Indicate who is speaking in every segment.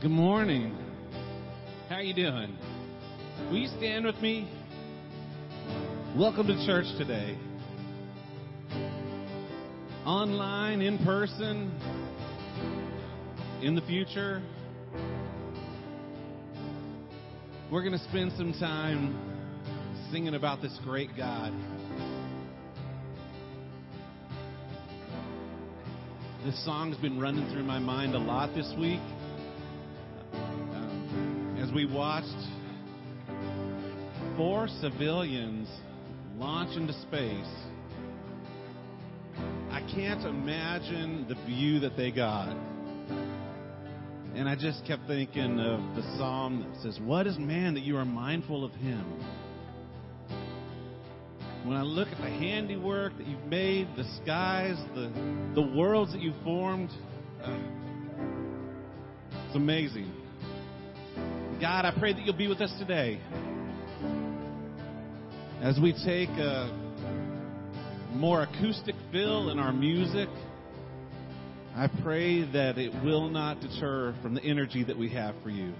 Speaker 1: Good morning. How are you doing? Will you stand with me? Welcome to church today. Online, in person, in the future. We're going to spend some time singing about this great God. This song's been running through my mind a lot this week as we watched four civilians launch into space. I can't imagine the view that they got. And I just kept thinking of the psalm that says, What is man that you are mindful of him? When I look at the handiwork that you've made, the skies, the, the worlds that you've formed, uh, it's amazing. God, I pray that you'll be with us today as we take a more acoustic fill in our music. I pray that it will not deter from the energy that we have for you.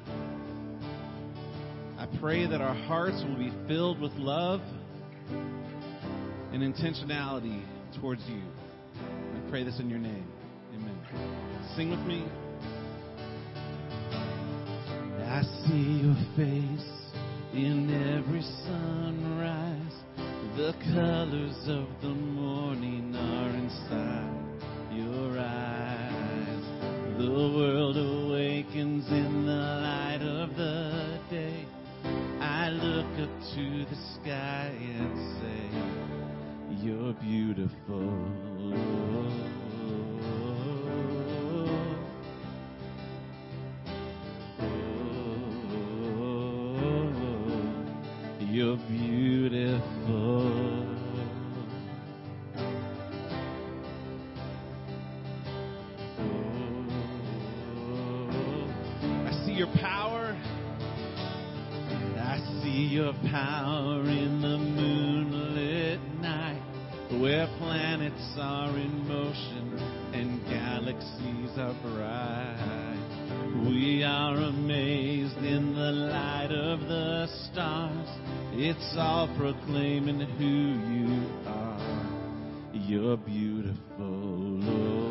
Speaker 1: I pray that our hearts will be filled with love and intentionality towards you. I pray this in your name. Amen. Sing with me. I see your face in every sunrise. The colors of the morning are inside your eyes. The world awakens in the light of the day. I look up to the sky and say, You're beautiful. Beautiful. It's all proclaiming who you are. You're beautiful. Lord.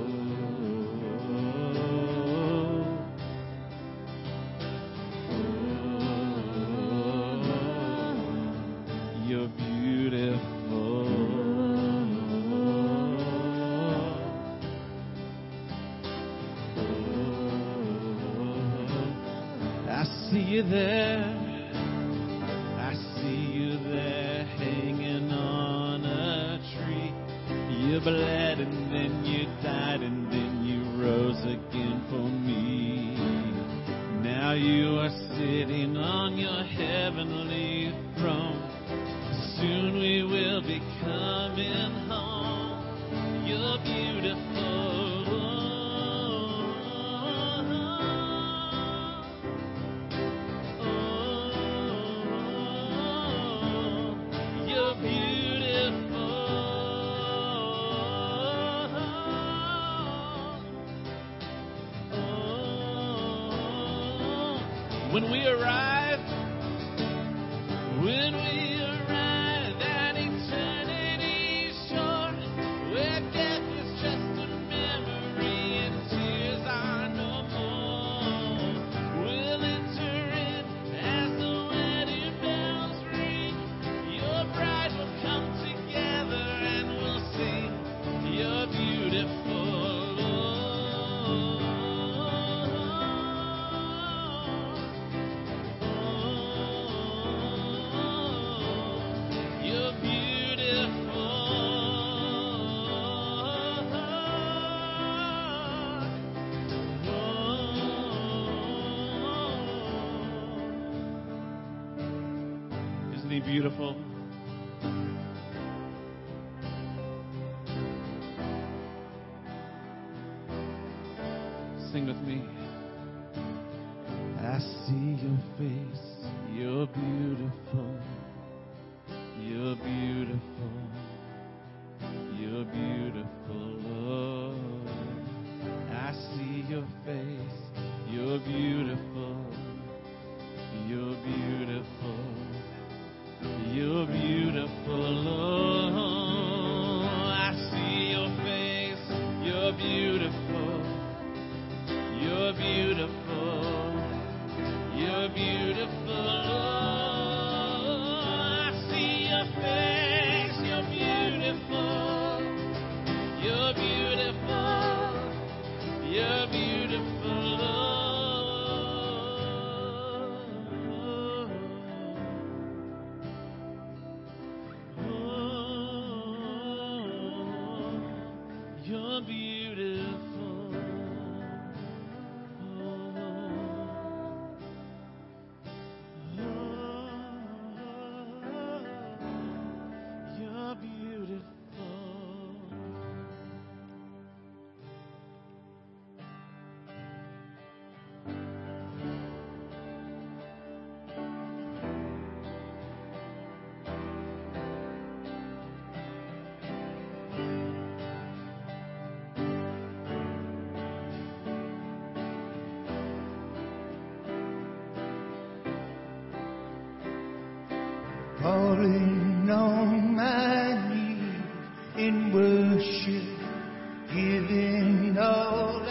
Speaker 1: Beautiful.
Speaker 2: falling on my knees in worship, giving all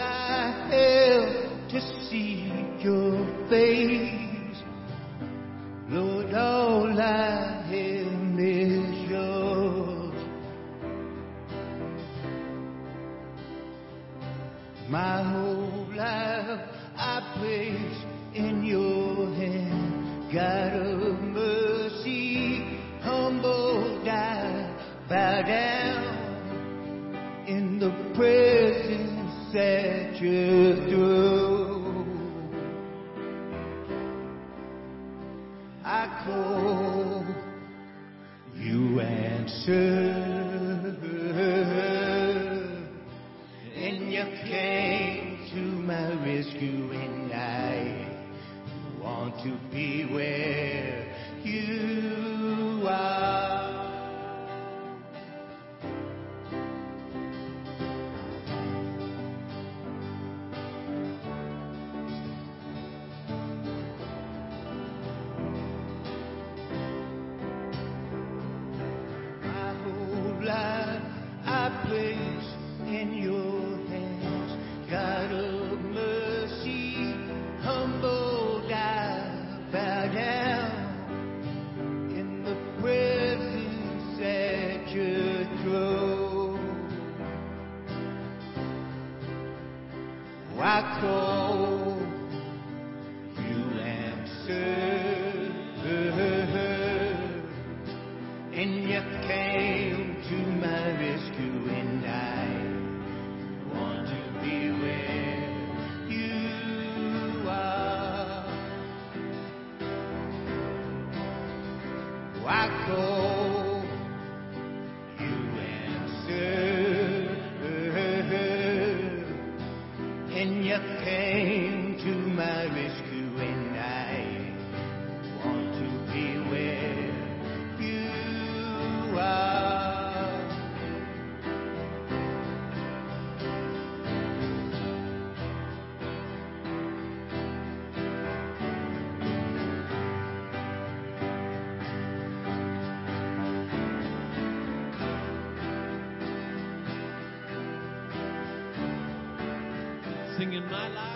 Speaker 2: in my life.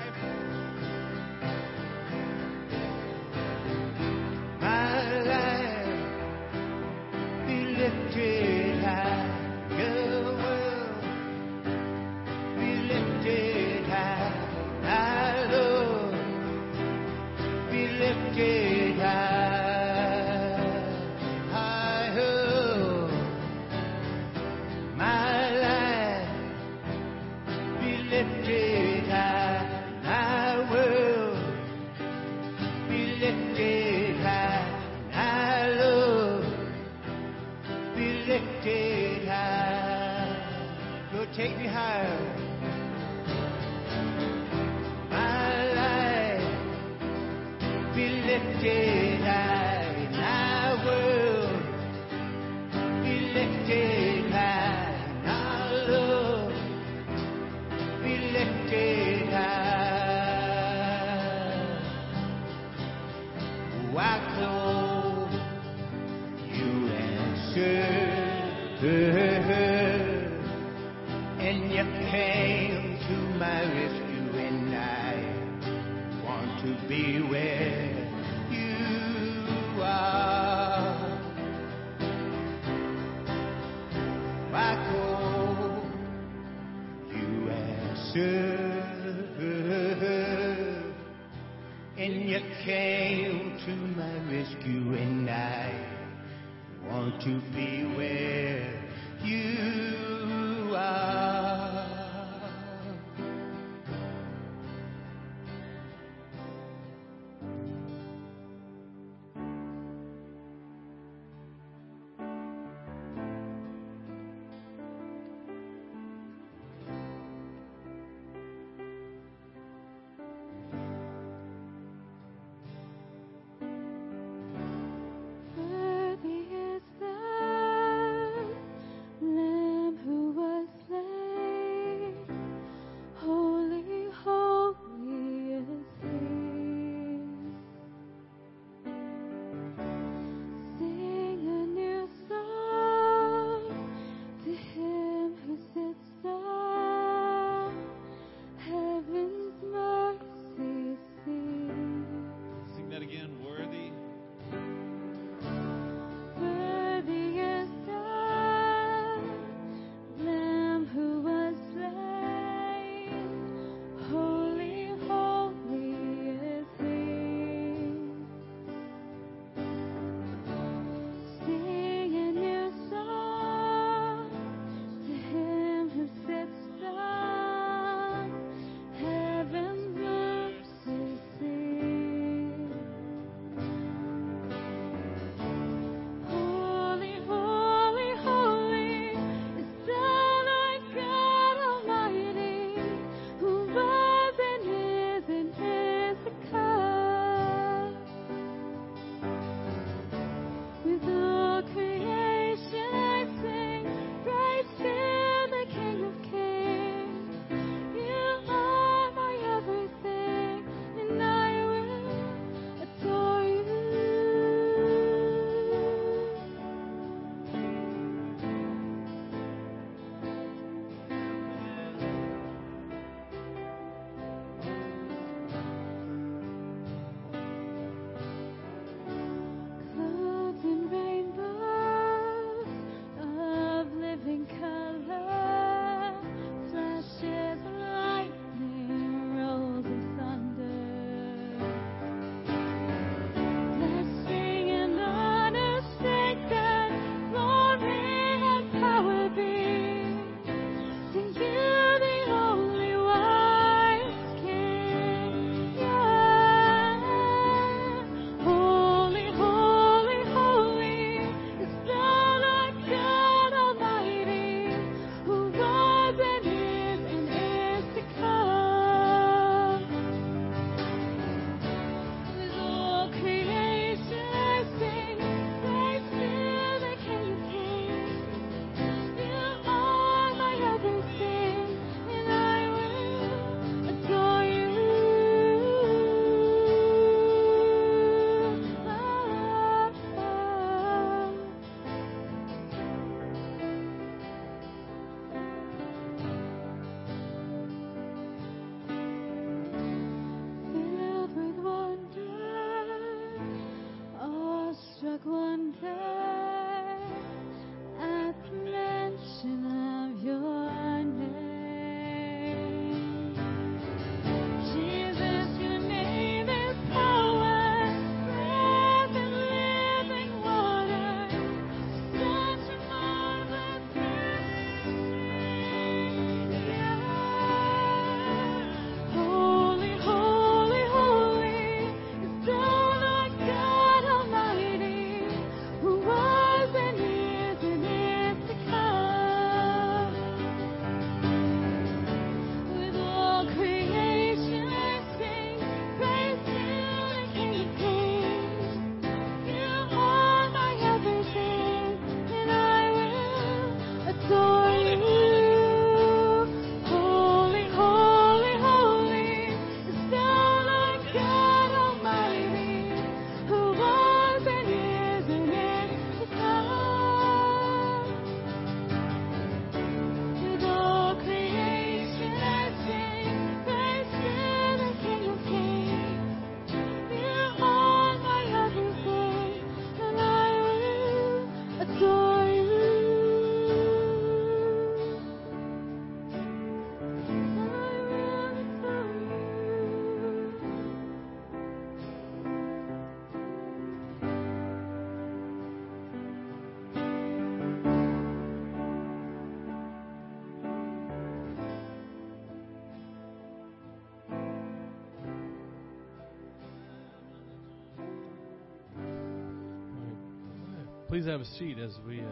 Speaker 3: Please have a seat as we uh,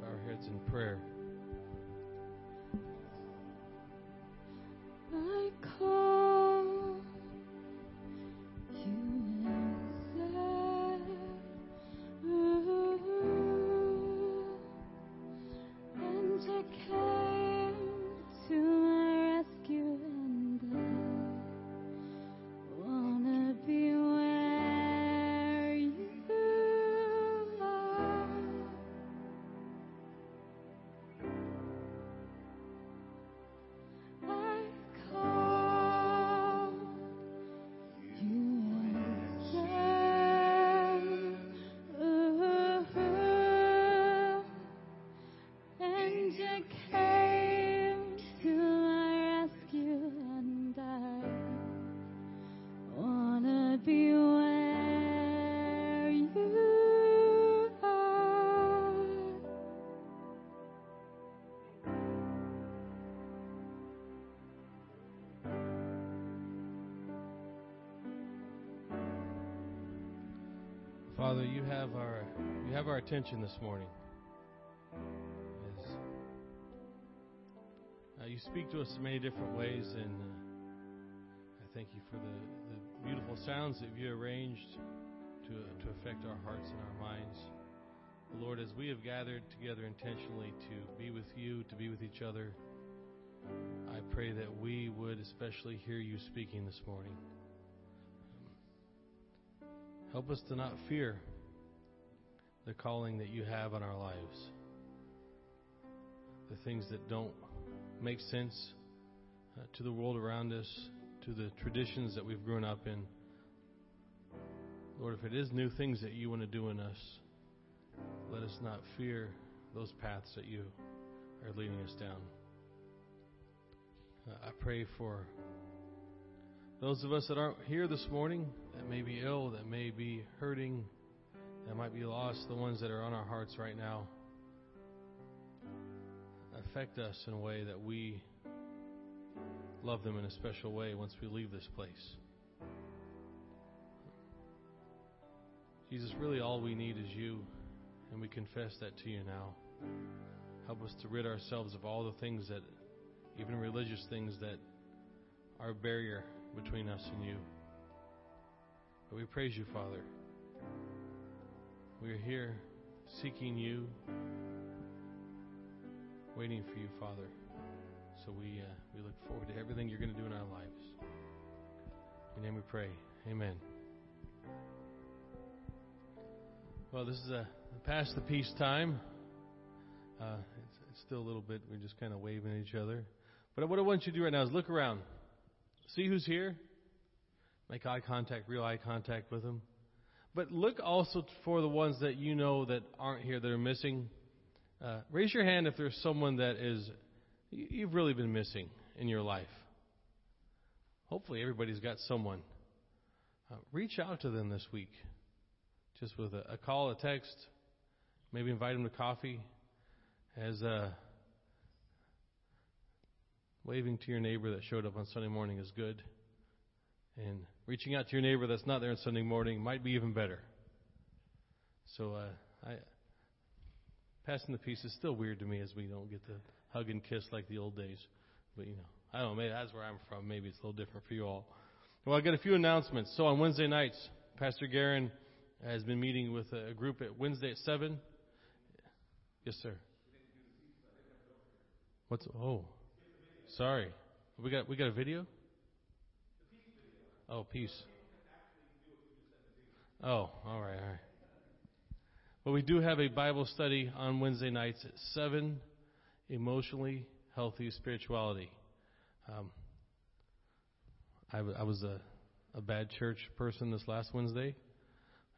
Speaker 3: bow our heads in prayer. Father, you have our you have our attention this morning. Uh, you speak to us in many different ways, and uh, I thank you for the, the beautiful sounds that you arranged to to affect our hearts and our minds. Lord, as we have gathered together intentionally to be with you, to be with each other, I pray that we would especially hear you speaking this morning. Help us to not fear the calling that you have on our lives. The things that don't make sense uh, to the world around us, to the traditions that we've grown up in. Lord, if it is new things that you want to do in us, let us not fear those paths that you are leading us down. Uh, I pray for those of us that aren't here this morning, that may be ill, that may be hurting, that might be lost, the ones that are on our hearts right now, affect us in a way that we love them in a special way once we leave this place. Jesus, really all we need is you, and we confess that to you now. Help us to rid ourselves of all the things that, even religious things, that are a barrier between us and you. But we praise you, Father. We are here seeking you, waiting for you, Father. So we, uh, we look forward to everything you're going to do in our lives. In your name we pray. Amen. Well, this is a past the peace time. Uh, it's, it's still a little bit, we're just kind of waving at each other. But what I want you to do right now is look around. See who's here. Make eye contact, real eye contact with them. But look also for the ones that you know that aren't here, that are missing. Uh, raise your hand if there's someone that is you've really been missing in your life. Hopefully, everybody's got someone. Uh, reach out to them this week, just with a, a call, a text, maybe invite them to coffee. As uh, waving to your neighbor that showed up on Sunday morning is good. And reaching out to your neighbor that's not there on Sunday morning might be even better. So, uh, I, passing the peace is still weird to me as we don't get to hug and kiss like the old days. But, you know, I don't know, maybe that's where I'm from. Maybe it's a little different for you all. Well, I got a few announcements. So on Wednesday nights, Pastor Garin has been meeting with a group at Wednesday at 7. Yes, sir. What's, oh, sorry. We got, we got a video? Oh, peace. Oh, all right, all right. Well, we do have a Bible study on Wednesday nights at 7, emotionally healthy spirituality. Um, I, w- I was a, a bad church person this last Wednesday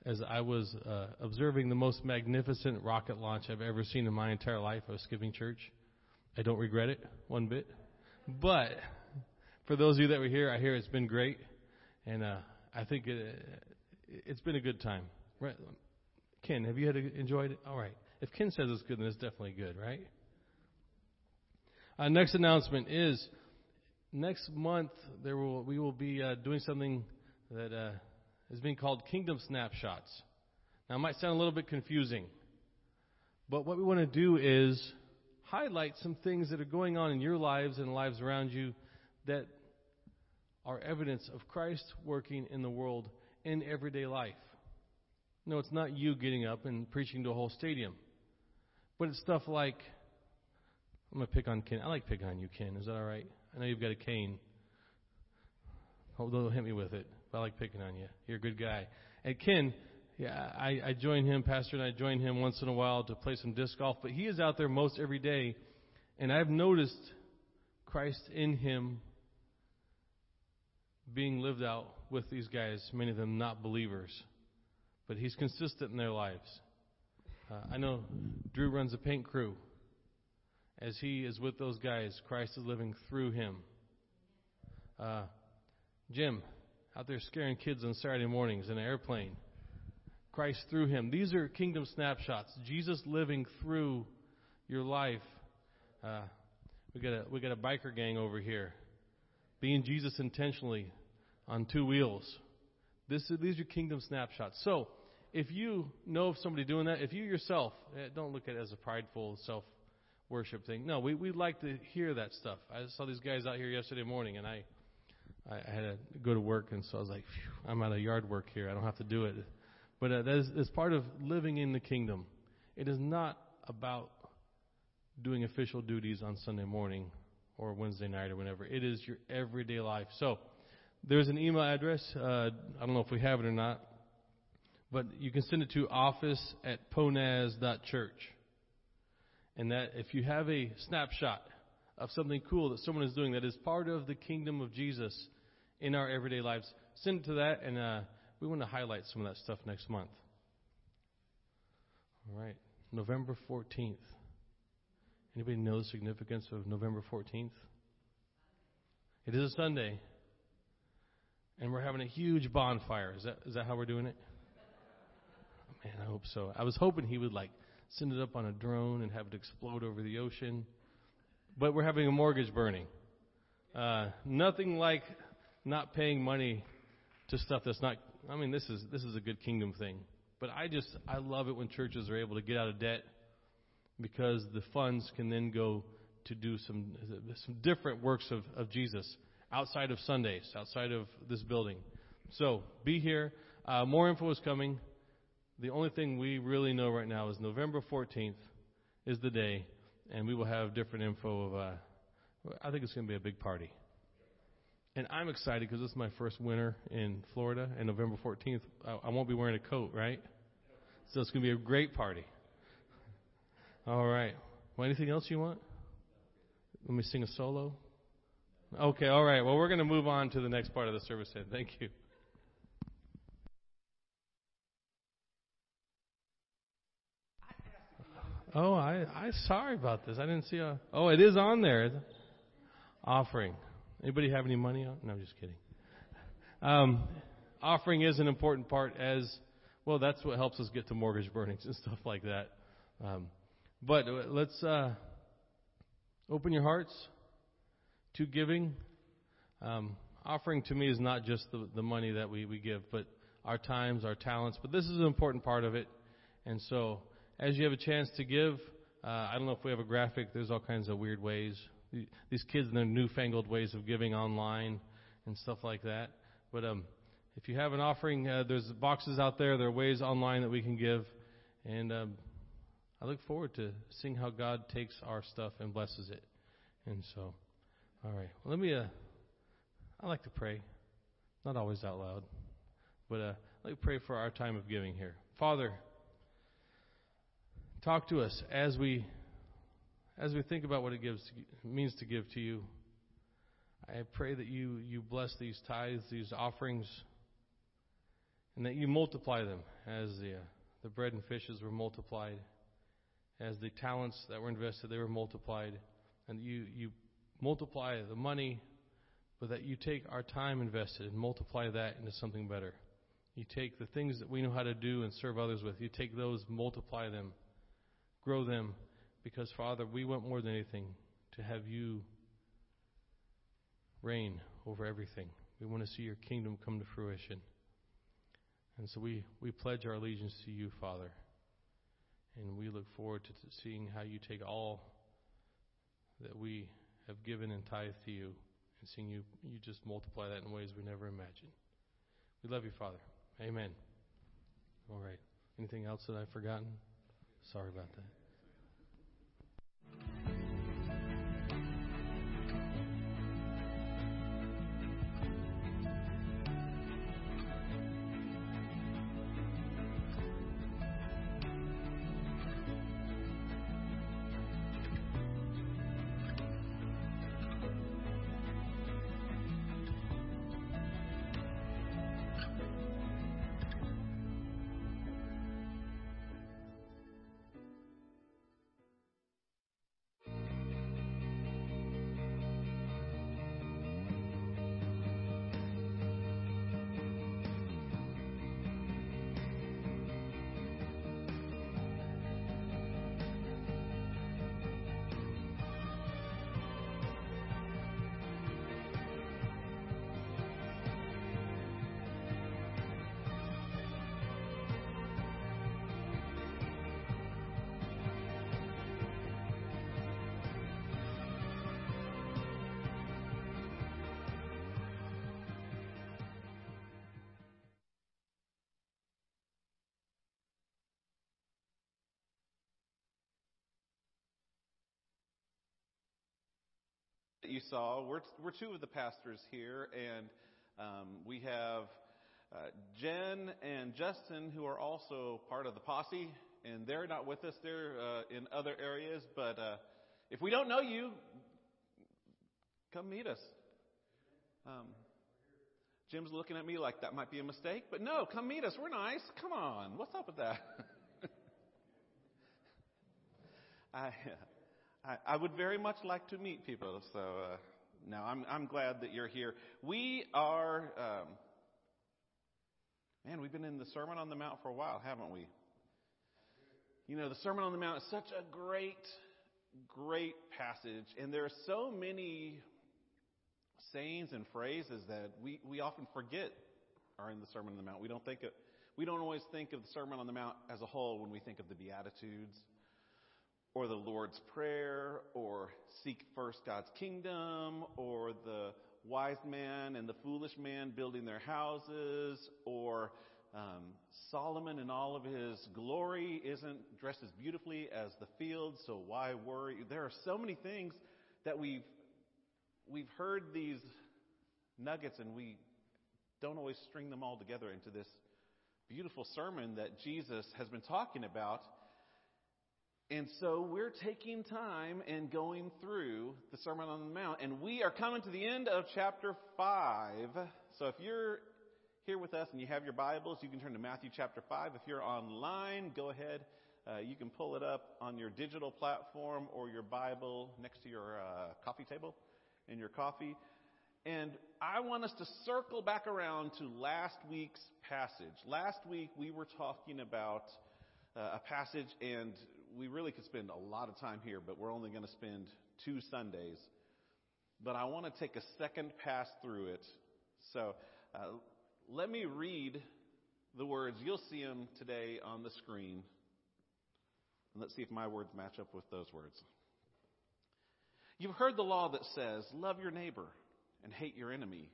Speaker 3: as I was uh, observing the most magnificent rocket launch I've ever seen in my entire life. I was skipping church. I don't regret it one bit. But for those of you that were here, I hear it's been great. And uh, I think it, it's been a good time. Right? Ken, have you had a, enjoyed it? All right. If Ken says it's good, then it's definitely good, right? Uh, next announcement is next month there will we will be uh, doing something that uh, is being called Kingdom Snapshots. Now, it might sound a little bit confusing, But what we want to do is highlight some things that are going on in your lives and lives around you that are evidence of Christ working in the world in everyday life. No, it's not you getting up and preaching to a whole stadium. But it's stuff like I'm gonna pick on Ken. I like picking on you, Ken. Is that all right? I know you've got a cane. Don't hit me with it. But I like picking on you. You're a good guy. And Ken, yeah, I, I join him, Pastor, and I join him once in a while to play some disc golf. But he is out there most every day, and I've noticed Christ in him being lived out with these guys, many of them not believers. But he's consistent in their lives. Uh, I know Drew runs a paint crew. As he is with those guys, Christ is living through him. Uh, Jim, out there scaring kids on Saturday mornings in an airplane. Christ through him. These are kingdom snapshots. Jesus living through your life. Uh, we got a we got a biker gang over here, being Jesus intentionally on two wheels. This is, these are kingdom snapshots. So, if you know of somebody doing that, if you yourself eh, don't look at it as a prideful self worship thing. No, we we like to hear that stuff. I saw these guys out here yesterday morning, and I I had to go to work, and so I was like, I'm out of yard work here. I don't have to do it. But uh, that is, part of living in the kingdom. It is not about doing official duties on Sunday morning or Wednesday night or whenever. It is your everyday life. So there's an email address. Uh, I don't know if we have it or not, but you can send it to office at ponaz.church. And that if you have a snapshot of something cool that someone is doing that is part of the kingdom of Jesus in our everyday lives, send it to that and. Uh, we want to highlight some of that stuff next month. All right, November 14th. Anybody know the significance of November 14th? It is a Sunday, and we're having a huge bonfire. Is that is that how we're doing it? Oh, man, I hope so. I was hoping he would like send it up on a drone and have it explode over the ocean, but we're having a mortgage burning. Uh, nothing like not paying money to stuff that's not I mean, this is this is a good kingdom thing. But I just I love it when churches are able to get out of debt because the funds can then go to do some some different works of, of Jesus outside of Sundays, outside of this building. So be here. Uh, more info is coming. The only thing we really know right now is November 14th is the day, and we will have different info of. Uh, I think it's going to be a big party. And I'm excited because this is my first winter in Florida, and November 14th, I, I won't be wearing a coat, right? So it's going to be a great party. All right. Well, anything else you want? Let me sing a solo. Okay, all right. Well, we're going to move on to the next part of the service then. Thank you. Oh, I I sorry about this. I didn't see a. Oh, it is on there. Offering. Anybody have any money on? No, I'm just kidding. Um, offering is an important part as well. That's what helps us get to mortgage burnings and stuff like that. Um, but let's uh, open your hearts to giving. Um, offering to me is not just the, the money that we, we give, but our times, our talents. But this is an important part of it. And so, as you have a chance to give, uh, I don't know if we have a graphic. There's all kinds of weird ways these kids and their newfangled ways of giving online and stuff like that. But um, if you have an offering, uh, there's boxes out there. There are ways online that we can give, and um, I look forward to seeing how God takes our stuff and blesses it. And so, all right, well, let me. Uh, I like to pray, not always out loud, but uh, let me pray for our time of giving here. Father, talk to us as we as we think about what it gives means to give to you, I pray that you, you bless these tithes, these offerings, and that you multiply them as the, uh, the bread and fishes were multiplied, as the talents that were invested, they were multiplied, and you, you multiply the money, but that you take our time invested and multiply that into something better. You take the things that we know how to do and serve others with, you take those, multiply them, grow them, because, Father, we want more than anything to have you reign over everything. We want to see your kingdom come to fruition. And so we, we pledge our allegiance to you, Father. And we look forward to t- seeing how you take all that we have given and tithe to you and seeing you, you just multiply that in ways we never imagined. We love you, Father. Amen. All right. Anything else that I've forgotten? Sorry about that.
Speaker 1: あ! Saw. We're, we're two of the pastors here, and um, we have uh, Jen and Justin, who are also part of the posse, and they're not with us. They're uh, in other areas, but uh, if we don't know you, come meet us. Um, Jim's looking at me like that might be a mistake, but no, come meet us. We're nice. Come on. What's up with that? I, I, I would very much like to meet people. So uh, no, I'm I'm glad that you're here. We are, um, man. We've been in the Sermon on the Mount for a while, haven't we? You know, the Sermon on the Mount is such a great, great passage, and there are so many sayings and phrases that we, we often forget are in the Sermon on the Mount. We don't think of, we don't always think of the Sermon on the Mount as a whole when we think of the Beatitudes or the Lord's Prayer or seek first God's kingdom or the wise man and the foolish man building their houses or um, Solomon in all of his glory isn't dressed as beautifully as the field, so why worry? There are so many things that we've we've heard these nuggets and we don't always string them all together into this beautiful sermon that Jesus has been talking about. And so we're taking time and going through the Sermon on the Mount, and we are coming to the end of chapter 5. So if you're here with us and you have your Bibles, you can turn to Matthew chapter 5. If you're online, go ahead. Uh, you can pull it up on your digital platform or your Bible next to your uh, coffee table in your coffee. And I want us to circle back around to last week's passage. Last week we were talking about uh, a passage, and we really could spend a lot of time here, but we're only going to spend two Sundays. But I want to take a second pass through it. So uh, let me read the words. You'll see them today on the screen. And let's see if my words match up with those words. You've heard the law that says, Love your neighbor and hate your enemy.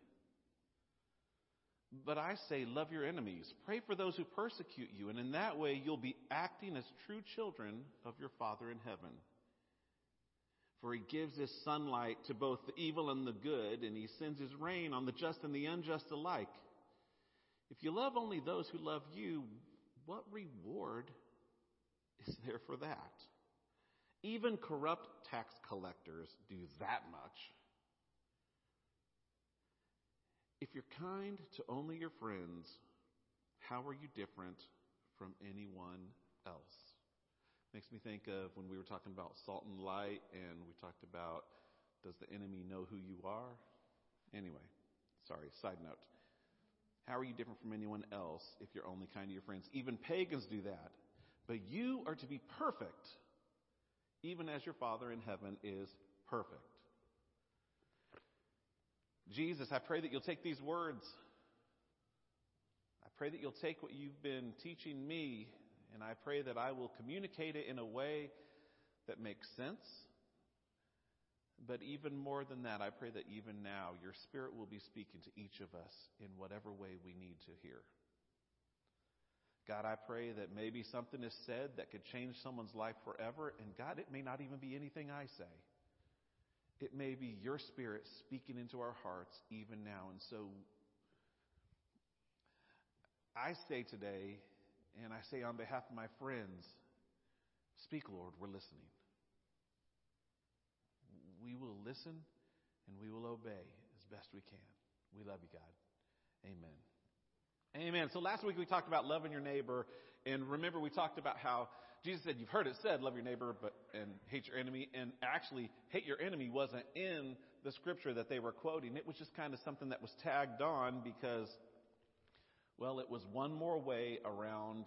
Speaker 1: But I say, love your enemies. Pray for those who persecute you, and in that way you'll be acting as true children of your Father in heaven. For he gives his sunlight to both the evil and the good, and he sends his rain on the just and the unjust alike. If you love only those who love you, what reward is there for that? Even corrupt tax collectors do that much. If you're kind to only your friends, how are you different from anyone else? Makes me think of when we were talking about salt and light, and we talked about does the enemy know who you are? Anyway, sorry, side note. How are you different from anyone else if you're only kind to your friends? Even pagans do that. But you are to be perfect, even as your Father in heaven is perfect. Jesus, I pray that you'll take these words. I pray that you'll take what you've been teaching me And I pray that I will communicate it in a way that makes sense. But even more than that, I pray that even now your Spirit will be speaking to each of us in whatever way we need to hear. God, I pray that maybe something is said that could change someone's life forever. And God, it may not even be anything I say. It may be your Spirit speaking into our hearts even now. And so I say today, and I say on behalf of my friends, speak, Lord, we're listening. We will listen and we will obey as best we can. We love you, God. Amen. Amen. So last week we talked about loving your neighbor, and remember we talked about how Jesus said, "You've heard it said, love your neighbor, but and hate your enemy." And actually, hate your enemy wasn't in the scripture that they were quoting. It was just kind of something that was tagged on because, well, it was one more way around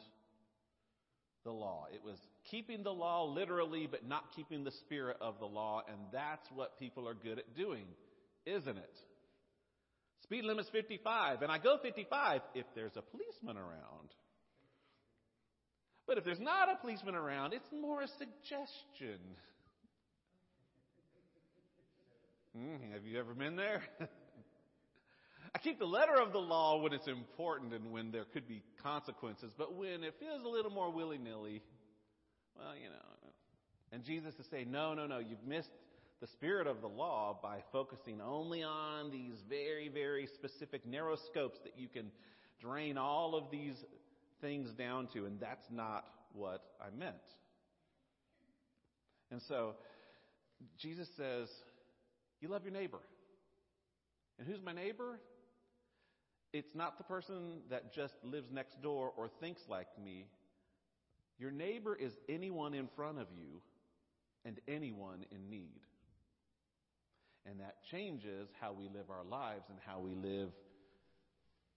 Speaker 1: the law. It was keeping the law literally, but not keeping the spirit of the law, and that's what people are good at doing, isn't it? Speed limit's 55, and I go 55 if there's a policeman around. But if there's not a policeman around, it's more a suggestion. Mm, have you ever been there? I keep the letter of the law when it's important and when there could be consequences, but when it feels a little more willy nilly, well, you know. And Jesus is saying, no, no, no, you've missed the spirit of the law by focusing only on these very, very specific narrow scopes that you can drain all of these things down to, and that's not what I meant. And so, Jesus says, You love your neighbor. And who's my neighbor? It's not the person that just lives next door or thinks like me. Your neighbor is anyone in front of you and anyone in need. And that changes how we live our lives and how we live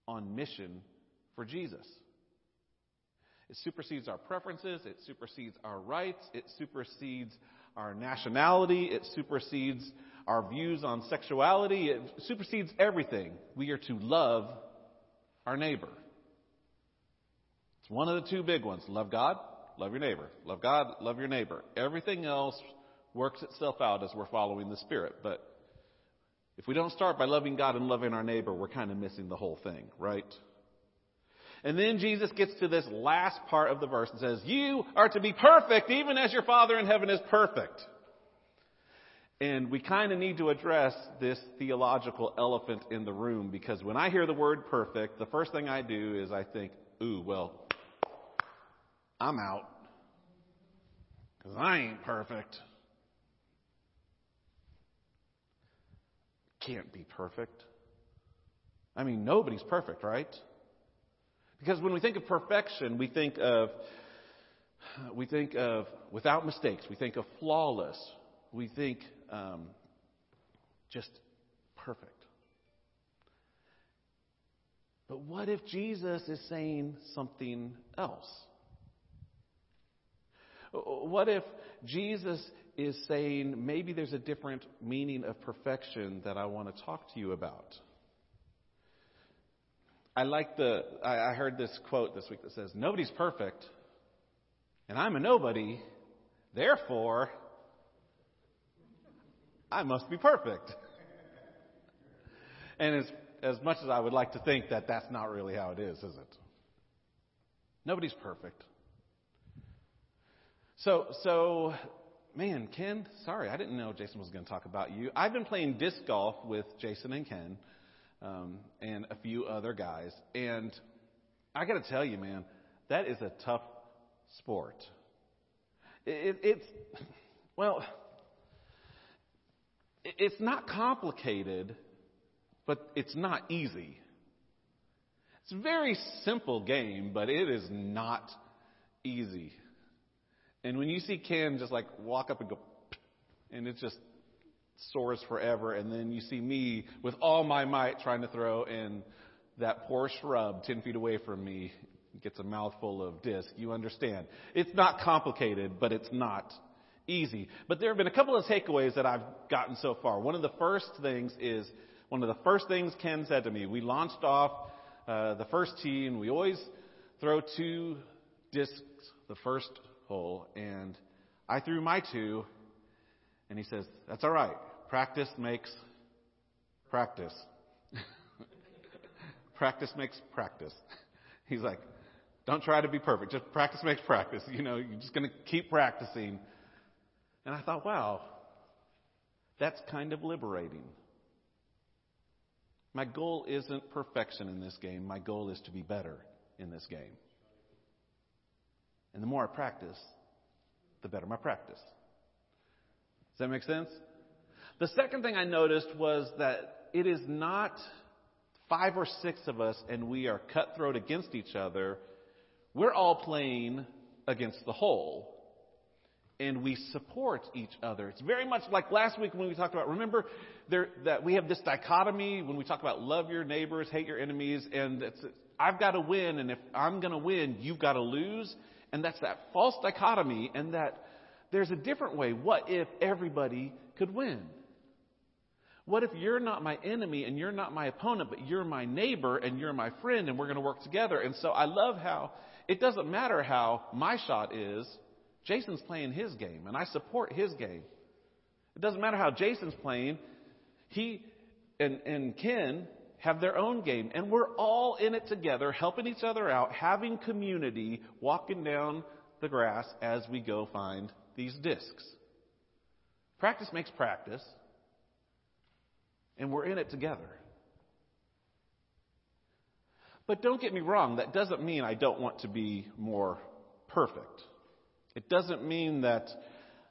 Speaker 1: on mission for Jesus. It supersedes our preferences, it supersedes our rights, it supersedes our nationality, it supersedes our views on sexuality, it supersedes everything. We are to love our neighbor. It's one of the two big ones love God, love your neighbor. Love God, love your neighbor. Everything else works itself out as we're following the Spirit. But if we don't start by loving God and loving our neighbor, we're kind of missing the whole thing, right? And then Jesus gets to this last part of the verse and says, You are to be perfect even as your Father in heaven is perfect. And we kind of need to address this theological elephant in the room because when I hear the word perfect, the first thing I do is I think, ooh, well, I'm out. Because I ain't perfect. Can't be perfect. I mean, nobody's perfect, right? Because when we think of perfection, we think of we think of without mistakes. We think of flawless. We think um, just perfect. But what if Jesus is saying something else? What if Jesus is saying maybe there's a different meaning of perfection that I want to talk to you about? I like the, I heard this quote this week that says, Nobody's perfect, and I'm a nobody, therefore, I must be perfect. And as, as much as I would like to think that that's not really how it is, is it? Nobody's perfect. So, so, man, Ken, sorry, I didn't know Jason was going to talk about you. I've been playing disc golf with Jason and Ken um, and a few other guys, and I got to tell you, man, that is a tough sport. It, it's, well, it's not complicated, but it's not easy. It's a very simple game, but it is not easy. And when you see Ken just like walk up and go, and it's just soars forever, and then you see me with all my might trying to throw, and that poor shrub 10 feet away from me gets a mouthful of disc, you understand. It's not complicated, but it's not easy. But there have been a couple of takeaways that I've gotten so far. One of the first things is, one of the first things Ken said to me, we launched off uh, the first tee, and we always throw two discs the first hole, and I threw my two, and he says, That's all right. Practice makes practice. practice makes practice. He's like, Don't try to be perfect. Just practice makes practice. You know, you're just going to keep practicing. And I thought, wow, that's kind of liberating. My goal isn't perfection in this game. My goal is to be better in this game. And the more I practice, the better my practice. Does that make sense? The second thing I noticed was that it is not five or six of us and we are cutthroat against each other. We're all playing against the whole and we support each other. It's very much like last week when we talked about, remember there, that we have this dichotomy when we talk about love your neighbors, hate your enemies, and I've got to win, and if I'm going to win, you've got to lose. And that's that false dichotomy, and that there's a different way. What if everybody could win? What if you're not my enemy and you're not my opponent, but you're my neighbor and you're my friend and we're going to work together? And so I love how it doesn't matter how my shot is, Jason's playing his game, and I support his game. It doesn't matter how Jason's playing, he and, and Ken have their own game, and we're all in it together, helping each other out, having community, walking down the grass as we go find these discs. Practice makes practice, and we're in it together. But don't get me wrong, that doesn't mean I don't want to be more perfect. It doesn't mean that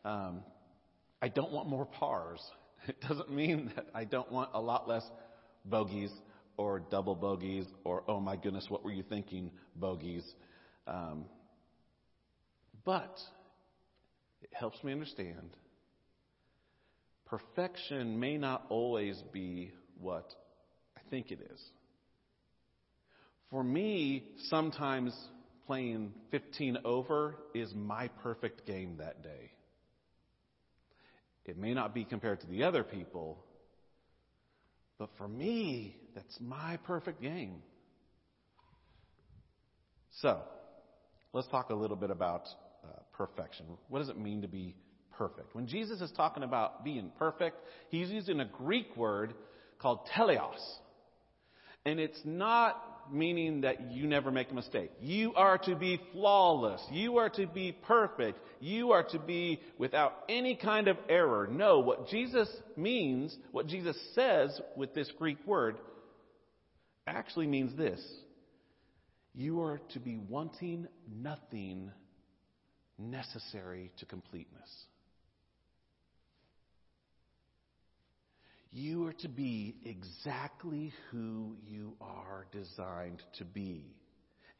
Speaker 1: um, I don't want more pars. It doesn't mean that I don't want a lot less bogeys or double bogeys or, oh my goodness, what were you thinking, bogeys. Um, but helps me understand perfection may not always be what I think it is. For me, sometimes playing 15 over is my perfect game that day. It may not be compared to the other people, but for me, that's my perfect game. So, let's talk a little bit about perfection. What does it mean to be perfect? When Jesus is talking about being perfect, he's using a Greek word called teleos. And it's not meaning that you never make a mistake. You are to be flawless. You are to be perfect. You are to be without any kind of error. No, what Jesus means, what Jesus says with this Greek word, actually means this. You are to be wanting nothing necessary to completeness. You are to be exactly who you are designed to be.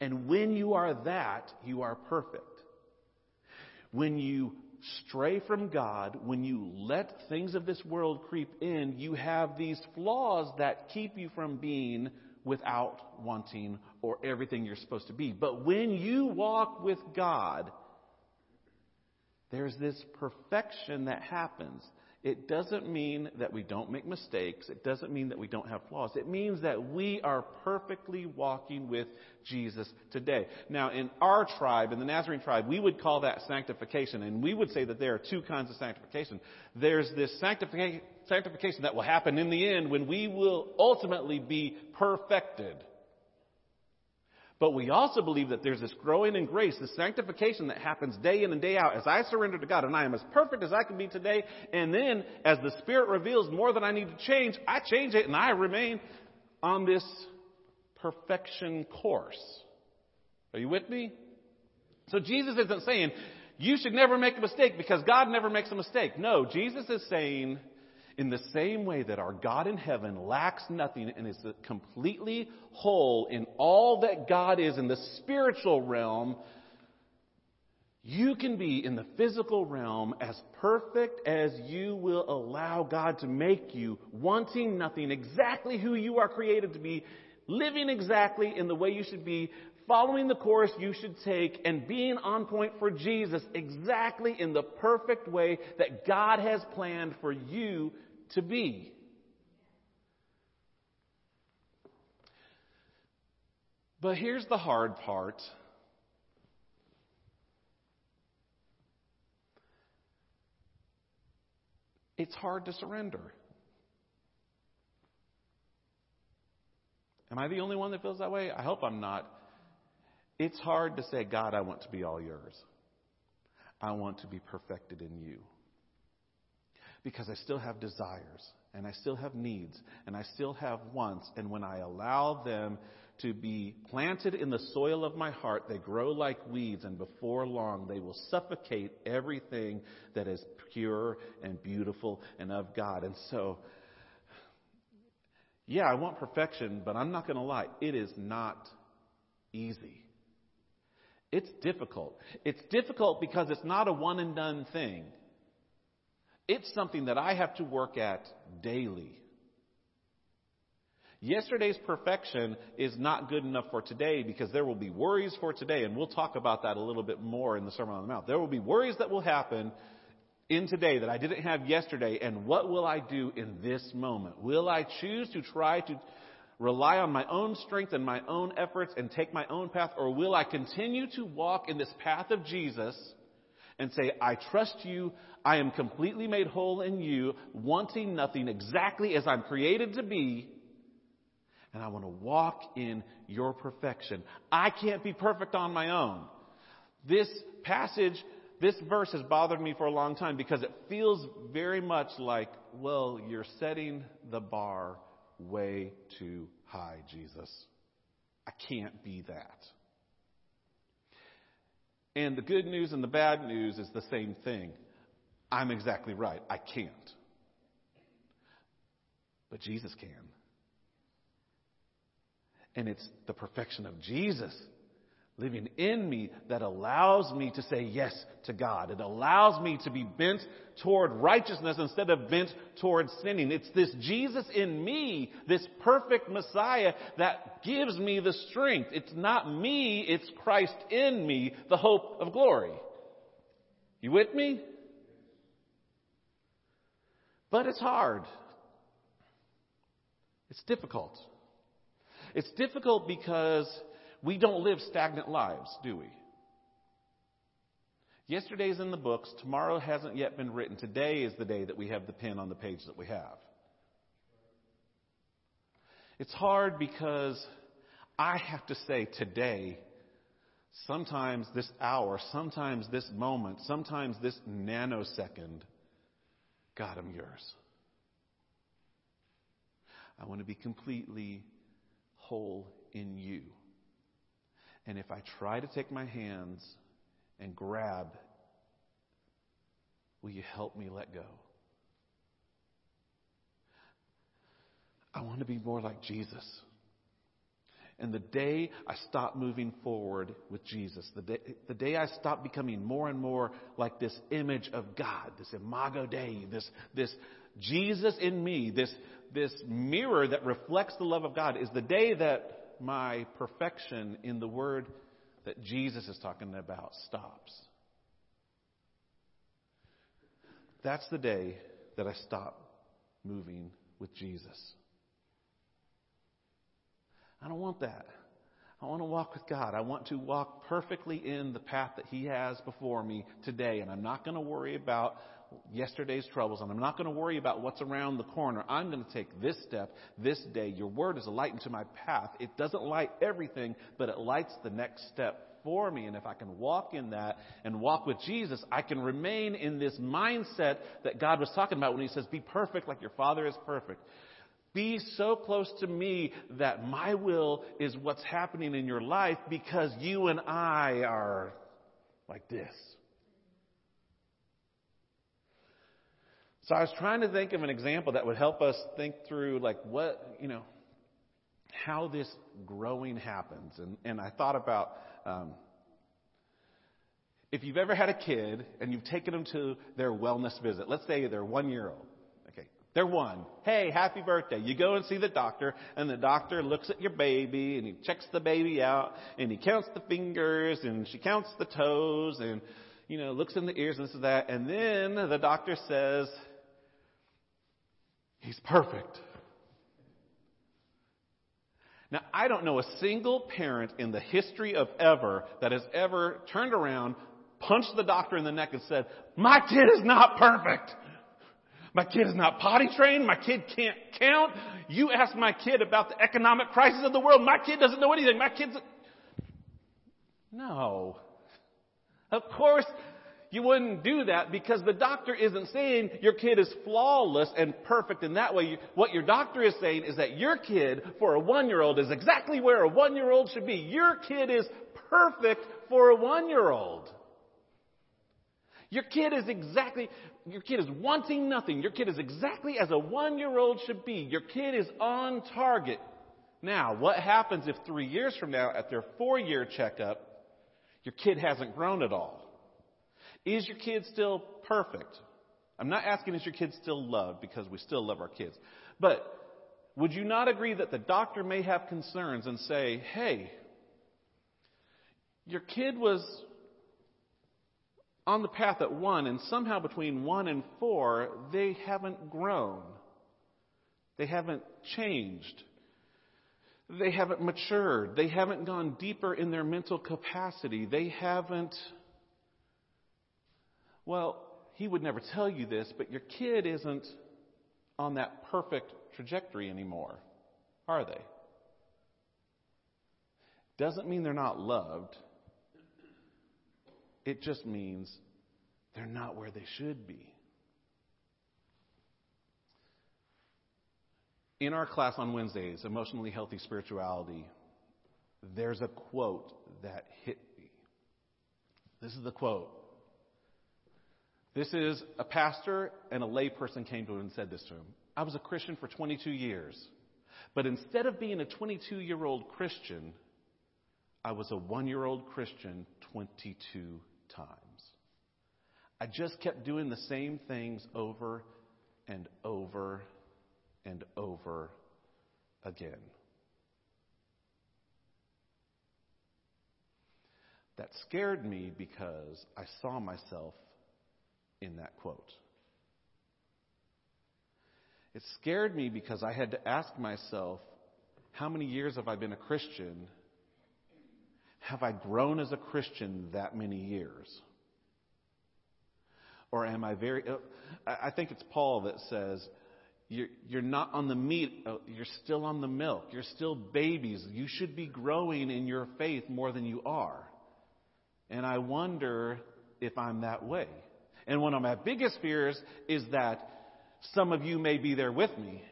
Speaker 1: And when you are that, you are perfect. When you stray from God, when you let things of this world creep in, you have these flaws that keep you from being without wanting or everything you're supposed to be. But when you walk with God, there's this perfection that happens. It doesn't mean that we don't make mistakes. It doesn't mean that we don't have flaws. It means that we are perfectly walking with Jesus today. Now, in our tribe, in the Nazarene tribe, we would call that sanctification, and we would say that there are two kinds of sanctification. There's this sanctification, that will happen in the end when we will ultimately be perfected. But we also believe that there's this growing in grace, this sanctification that happens day in and day out as I surrender to God and I am as perfect as I can be today. And then as the Spirit reveals more that I need to change, I change it and I remain on this perfection course. Are you with me? So Jesus isn't saying you should never make a mistake because God never makes a mistake. No, Jesus is saying in the same way that our God in heaven lacks nothing and is completely whole in all that God is in the spiritual realm, you can be in the physical realm as perfect as you will allow God to make you, wanting nothing, exactly who you are created to be, living exactly in the way you should be, following the course you should take, and being on point for Jesus exactly in the perfect way that God has planned for you to be. But here's the hard part. It's hard to surrender. Am I the only one that feels that way? I hope I'm not. It's hard to say, God, I want to be all yours. I want to be perfected in you. Because I still have desires, and I still have needs, and I still have wants, and when I allow them to be planted in the soil of my heart, they grow like weeds, and before long they will suffocate everything that is pure and beautiful and of God. And so, yeah, I want perfection, but I'm not going to lie, it is not easy. It's difficult. It's difficult because it's not a one and done thing. It's something that I have to work at daily. Yesterday's perfection is not good enough for today because there will be worries for today, and we'll talk about that a little bit more in the Sermon on the Mount. There will be worries that will happen in today that I didn't have yesterday, and what will I do in this moment? Will I choose to try to rely on my own strength and my own efforts and take my own path, or will I continue to walk in this path of Jesus and say, I trust you, I am completely made whole in you, wanting nothing exactly as I'm created to be, and I want to walk in your perfection. I can't be perfect on my own. This passage, this verse has bothered me for a long time because it feels very much like, well, you're setting the bar way too high, Jesus. I can't be that. And the good news and the bad news is the same thing. I'm exactly right. I can't. But Jesus can. And it's the perfection of Jesus living in me that allows me to say yes to God. It allows me to be bent toward righteousness instead of bent toward sinning. It's this Jesus in me, this perfect Messiah that gives me the strength. It's not me, it's Christ in me, the hope of glory. You with me? But it's hard. It's difficult. It's difficult because we don't live stagnant lives, do we? Yesterday's in the books. Tomorrow hasn't yet been written. Today is the day that we have the pen on the page that we have. It's hard because I have to say today, sometimes this hour, sometimes this moment, sometimes this nanosecond, God, I'm yours. I want to be completely whole in you. And if I try to take my hands and grab, will you help me let go? I want to be more like Jesus. And the day I stop moving forward with Jesus, the day, the day I stop becoming more and more like this image of God, this imago Dei, this, this Jesus in me, this, this mirror that reflects the love of God, is the day that my perfection in the word that Jesus is talking about stops. That's the day that I stop moving with Jesus. I don't want that. I want to walk with God. I want to walk perfectly in the path that He has before me today. And I'm not going to worry about yesterday's troubles, and I'm not going to worry about what's around the corner. I'm going to take this step this day. Your word is a light into my path. It doesn't light everything, but it lights the next step for me. And if I can walk in that and walk with Jesus, I can remain in this mindset that God was talking about when He says, Be perfect like your Father is perfect. Be so close to me that my will is what's happening in your life because you and I are like this. So I was trying to think of an example that would help us think through like what, you know, how this growing happens. And, and I thought about, um, if you've ever had a kid and you've taken them to their wellness visit, let's say they're one year old. Okay. They're one. Hey, happy birthday. You go and see the doctor and the doctor looks at your baby and he checks the baby out and he counts the fingers and she counts the toes and, you know, looks in the ears and this and that. And then the doctor says, He's perfect. Now, I don't know a single parent in the history of ever that has ever turned around, punched the doctor in the neck, and said, My kid is not perfect. My kid is not potty trained. My kid can't count. You ask my kid about the economic crisis of the world. My kid doesn't know anything. My kid's. No. Of course, you wouldn't do that because the doctor isn't saying your kid is flawless and perfect in that way. What your doctor is saying is that your kid for a one year old is exactly where a one year old should be. Your kid is perfect for a one year old. Your kid is exactly, your kid is wanting nothing. Your kid is exactly as a one year old should be. Your kid is on target. Now, what happens if three years from now, at their four year checkup, your kid hasn't grown at all? Is your kid still perfect? I'm not asking is your kid still loved because we still love our kids. But would you not agree that the doctor may have concerns and say, hey, your kid was on the path at one, and somehow between one and four, they haven't grown. They haven't changed. They haven't matured. They haven't gone deeper in their mental capacity. They haven't well, he would never tell you this, but your kid isn't on that perfect trajectory anymore, are they? Doesn't mean they're not loved. It just means they're not where they should be. In our class on Wednesdays, Emotionally Healthy Spirituality, there's a quote that hit me. This is the quote this is a pastor and a layperson came to him and said this to him. I was a Christian for 22 years, but instead of being a 22 year old Christian, I was a one year old Christian 22 times. I just kept doing the same things over and over and over again. That scared me because I saw myself in that quote. It scared me because I had to ask myself, how many years have I been a Christian? Have I grown as a Christian that many years? Or am I very. Uh, I think it's Paul that says, you're, you're not on the meat, uh, you're still on the milk. You're still babies. You should be growing in your faith more than you are. And I wonder if I'm that way. And one of my biggest fears is that some of you may be there with me.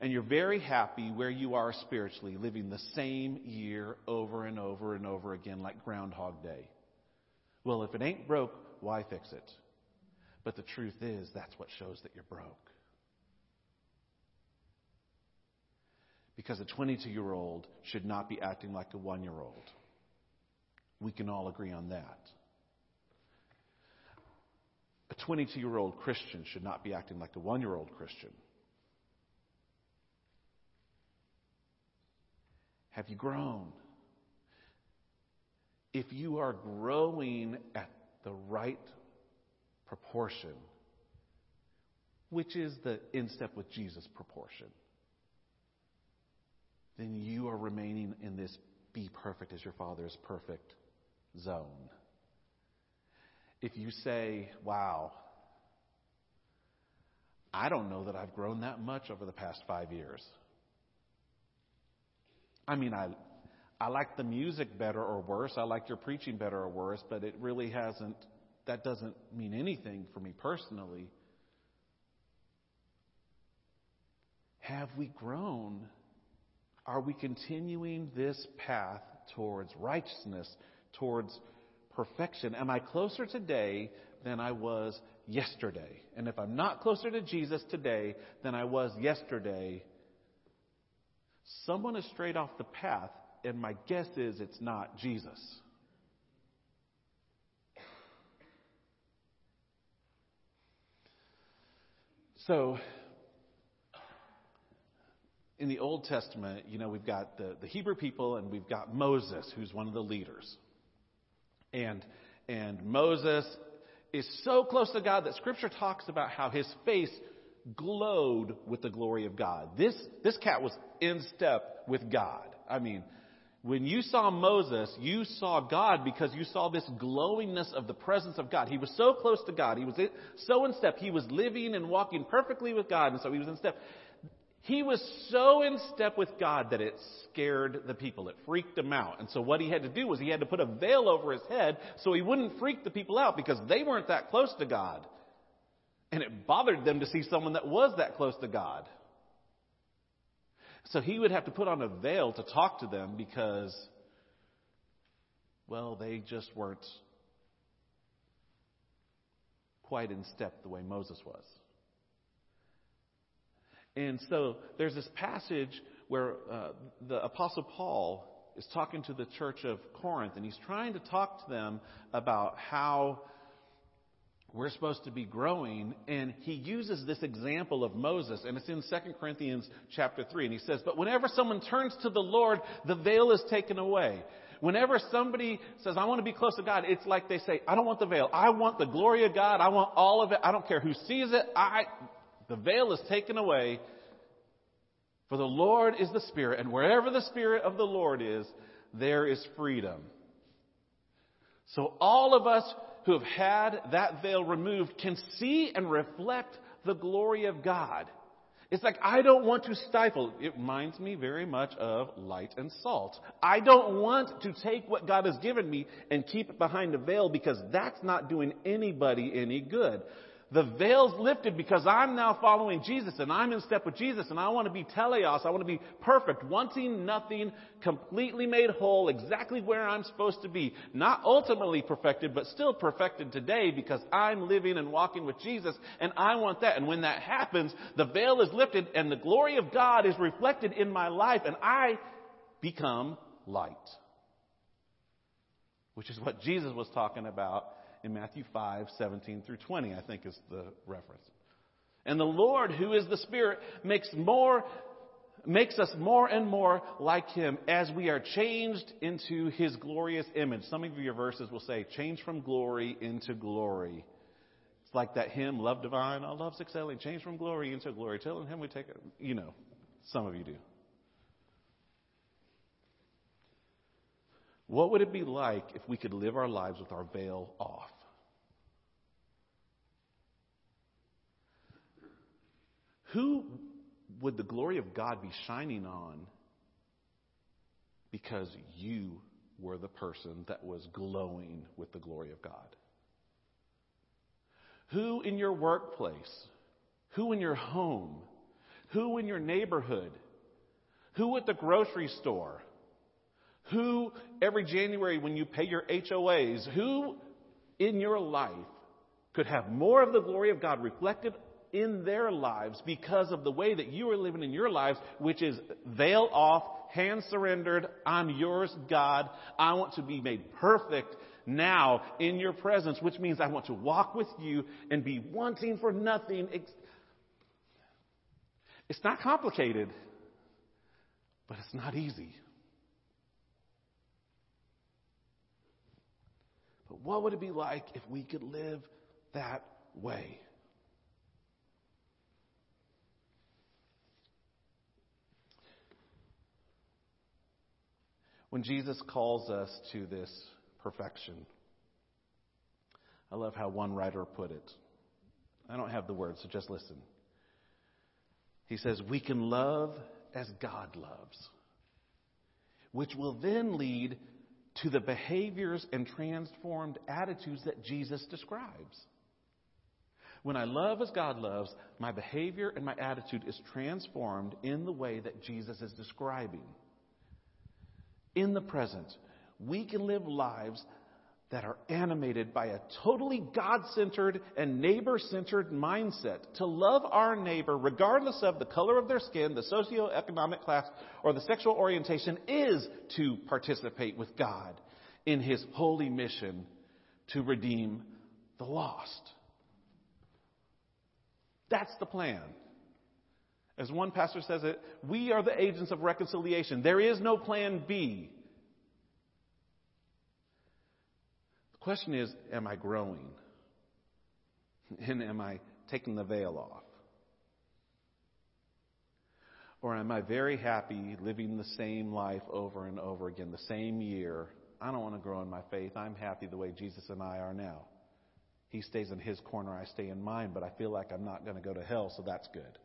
Speaker 1: And you're very happy where you are spiritually, living the same year over and over and over again like Groundhog Day. Well, if it ain't broke, why fix it? But the truth is, that's what shows that you're broke. Because a 22 year old should not be acting like a one year old. We can all agree on that. A 22 year old Christian should not be acting like a one year old Christian. Have you grown? If you are growing at the right proportion, which is the in step with Jesus proportion, then you are remaining in this be perfect as your Father is perfect zone if you say, wow, I don't know that I've grown that much over the past five years. I mean, I, I like the music better or worse. I like your preaching better or worse, but it really hasn't, that doesn't mean anything for me personally. Have we grown? Are we continuing this path towards righteousness, towards perfection? Am I closer today than I was yesterday? And if I'm not closer to Jesus today than I was yesterday, someone is straight off the path, and my guess is it's not Jesus. So, in the Old Testament, you know, we've got the, the Hebrew people and we've got Moses, who's one of the leaders. And, and Moses is so close to God that Scripture talks about how his face glowed with the glory of God. This, this cat was in step with God. I mean, When you saw Moses, you saw God because you saw this glowingness of the presence of God. He was so close to God. He was so in step. He was living and walking perfectly with God, and so he was in step. He was so in step with God that it scared the people. It freaked them out. And so what he had to do was he had to put a veil over his head so he wouldn't freak the people out because they weren't that close to God. And it bothered them to see someone that was that close to God. So he would have to put on a veil to talk to them because, well, they just weren't quite in step the way Moses was. And so there's this passage where uh, the Apostle Paul is talking to the church of Corinth, and he's trying to talk to them about how we're supposed to be growing. And he uses this example of Moses and it's in 2 Corinthians chapter 3 and he says but whenever someone turns to the Lord the veil is taken away. Whenever somebody says I want to be close to God it's like they say I don't want the veil. I want the glory of God. I want all of it. I don't care who sees it. I the veil is taken away for the Lord is the spirit and wherever the spirit of the Lord is there is freedom so all of us who have had that veil removed can see and reflect the glory of God. It's like, I don't want to stifle. It reminds me very much of light and salt. I don't want to take what God has given me and keep it behind a veil because that's not doing anybody any good. The veil's lifted because I'm now following Jesus and I'm in step with Jesus and I want to be teleos. I want to be perfect, wanting nothing, completely made whole, exactly where I'm supposed to be. Not ultimately perfected, but still perfected today because I'm living and walking with Jesus and I want that. And when that happens, the veil is lifted and the glory of God is reflected in my life and I become light. Which is what Jesus was talking about in Matthew 5, 17 through 20, I think is the reference. And the Lord, who is the Spirit, makes more, makes us more and more like Him as we are changed into His glorious image. Some of your verses will say, change from glory into glory. It's like that hymn, Love Divine, all loves excelling, change from glory into glory. Telling Him we take it, you know, some of you do. What would it be like if we could live our lives with our veil off? Who would the glory of God be shining on because you were the person that was glowing with the glory of God? Who in your workplace? Who in your home? Who in your neighborhood? Who at the grocery store? Who, every January when you pay your HOAs, who in your life could have more of the glory of God reflected in their lives because of the way that you are living in your lives, which is veil off, hand surrendered, I'm yours, God. I want to be made perfect now in your presence, which means I want to walk with you and be wanting for nothing. It's not complicated, but it's not easy. But what would it be like if we could live that way? When Jesus calls us to this perfection, I love how one writer put it. I don't have the words, so just listen. He says, We can love as God loves, which will then lead to the behaviors and transformed attitudes that Jesus describes. When I love as God loves, my behavior and my attitude is transformed in the way that Jesus is describing. In the present, we can live lives that are animated by a totally God centered and neighbor centered mindset to love our neighbor regardless of the color of their skin, the socioeconomic class, or the sexual orientation is to participate with God in his holy mission to redeem the lost. That's the plan. As one pastor says it, we are the agents of reconciliation. There is no plan B. question is, am I growing? And am I taking the veil off? Or am I very happy living the same life over and over again, the same year? I don't want to grow in my faith. I'm happy the way Jesus and I are now. He stays in his corner, I stay in mine, but I feel like I'm not going to go to hell, so that's good.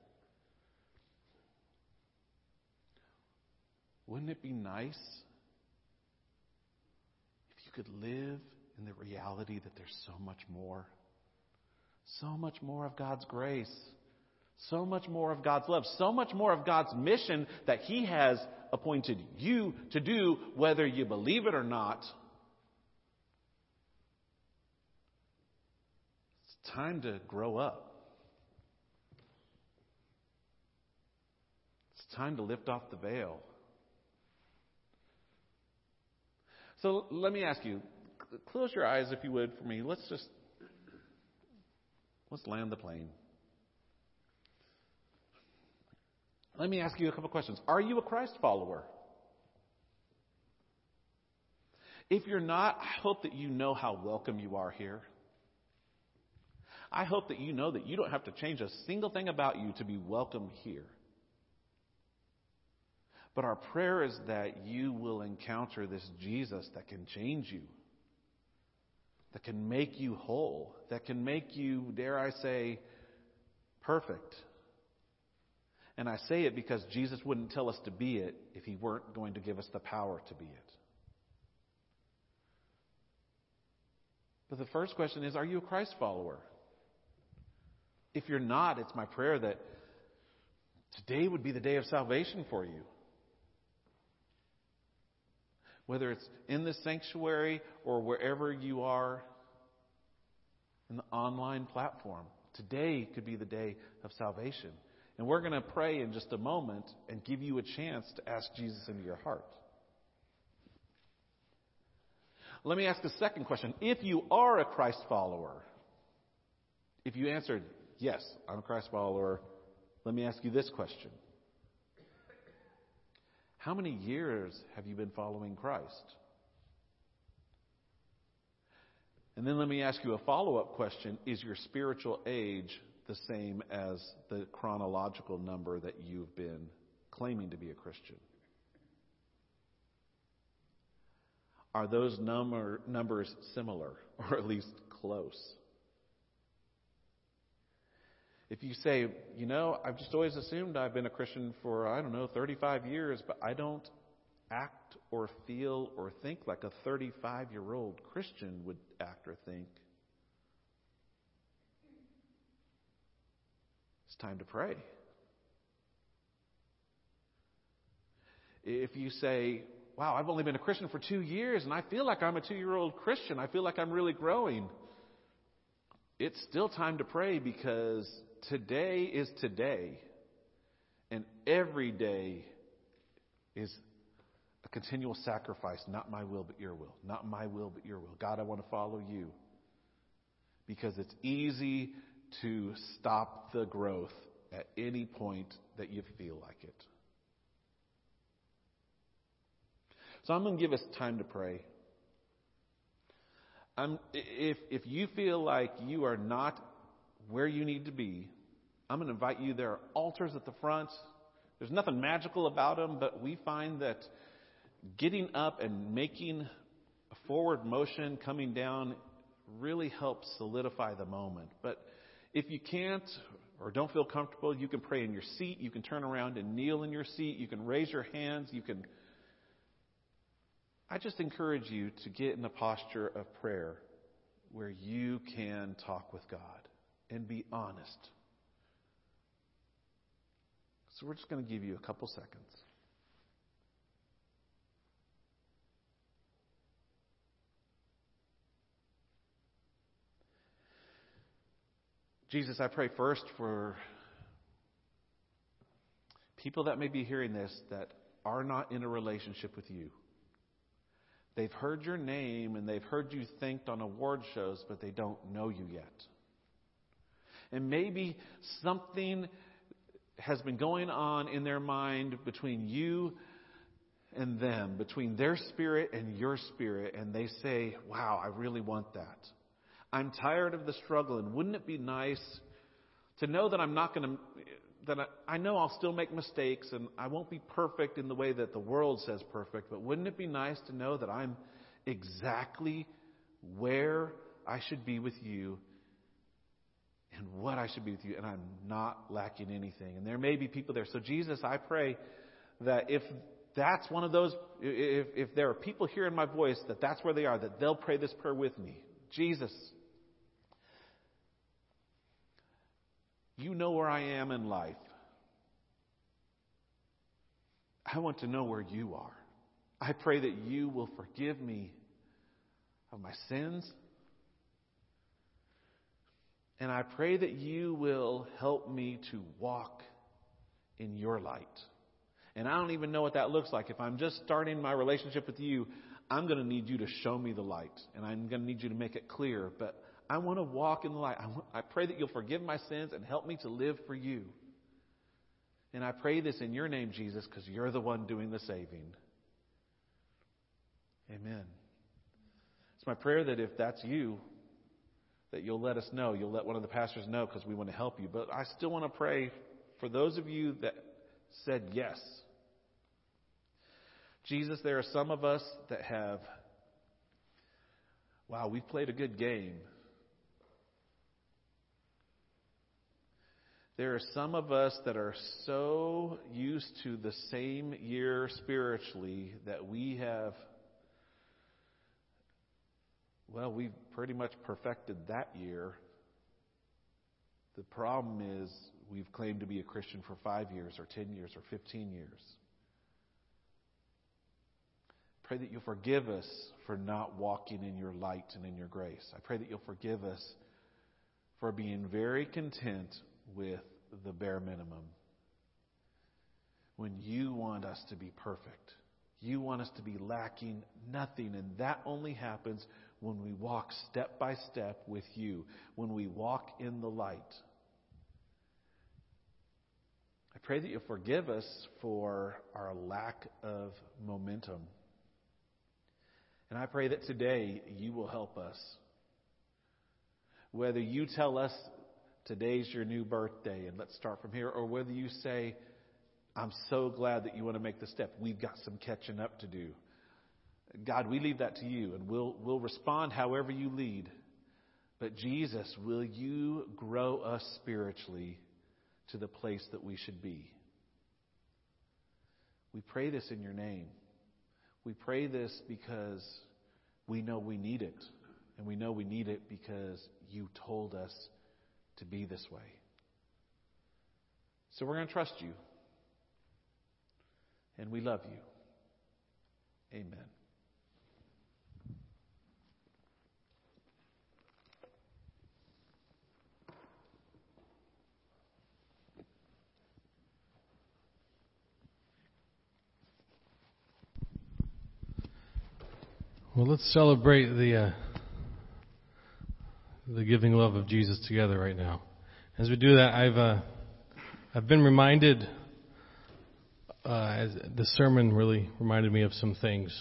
Speaker 1: Wouldn't it be nice if you could live in the reality that there's so much more? So much more of God's grace. So much more of God's love. So much more of God's mission that He has appointed you to do, whether you believe it or not. It's time to grow up. It's time to lift off the veil. So let me ask you, close your eyes if you would for me. Let's just let's land the plane. Let me ask you a couple questions. Are you a Christ follower? If you're not, I hope that you know how welcome you are here. I hope that you know that you don't have to change a single thing about you to be welcome here. But our prayer is that you will encounter this Jesus that can change you, that can make you whole, that can make you, dare I say, perfect. And I say it because Jesus wouldn't tell us to be it if he weren't going to give us the power to be it. But the first question is Are you a Christ follower? If you're not, it's my prayer that today would be the day of salvation for you. Whether it's in the sanctuary or wherever you are in the online platform, today could be the day of salvation. And we're going to pray in just a moment and give you a chance to ask Jesus into your heart. Let me ask a second question. If you are a Christ follower, if you answered, yes, I'm a Christ follower, let me ask you this question. How many years have you been following Christ? And then let me ask you a follow up question Is your spiritual age the same as the chronological number that you've been claiming to be a Christian? Are those number, numbers similar, or at least close? If you say, you know, I've just always assumed I've been a Christian for, I don't know, 35 years, but I don't act or feel or think like a 35 year old Christian would act or think, it's time to pray. If you say, wow, I've only been a Christian for two years and I feel like I'm a two year old Christian, I feel like I'm really growing, it's still time to pray because today is today, and every day is a continual sacrifice. Not my will, but your will. Not my will, but your will. God, I want to follow you because it's easy to stop the growth at any point that you feel like it. So I'm going to give us time to pray. I'm, if, if you feel like you are not where you need to be, I'm going to invite you. There are altars at the front. There's nothing magical about them, but we find that getting up and making a forward motion coming down really helps solidify the moment. But if you can't or don't feel comfortable, you can pray in your seat. You can turn around and kneel in your seat. You can raise your hands. You can. I just encourage you to get in a posture of prayer where you can talk with God and be honest. So we're just going to give you a couple seconds. Jesus, I pray first for people that may be hearing this that are not in a relationship with you. They've heard your name and they've heard you thanked on award shows, but they don't know you yet. And maybe something has been going on in their mind between you and them, between their spirit and your spirit, and they say, Wow, I really want that. I'm tired of the struggle, and wouldn't it be nice to know that I'm not going to that I, I know I'll still make mistakes and I won't be perfect in the way that the world says perfect, but wouldn't it be nice to know that I'm exactly where I should be with you and what I should be with you, and I'm not lacking anything. And there may be people there. So, Jesus, I pray that if that's one of those, if, if there are people hearing my voice, that that's where they are, that they'll pray this prayer with me. Jesus, you know where I am in life. I want to know where you are. I pray that you will forgive me of my sins. And I pray that you will help me to walk in your light. And I don't even know what that looks like. If I'm just starting my relationship with you, I'm going to need you to show me the light. And I'm going to need you to make it clear. But I want to walk in the light. I, want, I pray that you'll forgive my sins and help me to live for you. And I pray this in your name, Jesus, because you're the one doing the saving. Amen. It's my prayer that if that's you, that you'll let us know. You'll let one of the pastors know because we want to help you. But I still want to pray for those of you that said yes. Jesus, there are some of us that have, wow, we've played a good game. There are some of us that are so used to the same year spiritually that we have well, we've pretty much perfected that year. The problem is we've claimed to be a Christian for five years or 10 years or 15 years. Pray that you'll forgive us for not walking in your light and in your grace. I pray that you'll forgive us for being very content with the bare minimum. When you want us to be perfect, you want us to be lacking nothing, and that only happens when we walk step by step with you, when we walk in the light. I pray that you'll forgive us for our lack of momentum. And I pray that today you will help us. Whether you tell us today's your new birthday and let's start from here, or whether you say, I'm so glad that you want to make the step. We've got some catching up to do. God, we leave that to you, and we'll, we'll respond however you lead. But Jesus, will you grow us spiritually to the place that we should be? We pray this in your name. We pray this because we know we need it. And we know we need it because you told us to be this way. So we're going to trust you. And we love you. Amen.
Speaker 3: Well, let's celebrate the uh, the giving love of Jesus together right now. As we do that, I've uh, I've been reminded. Uh, the sermon really reminded me of some things.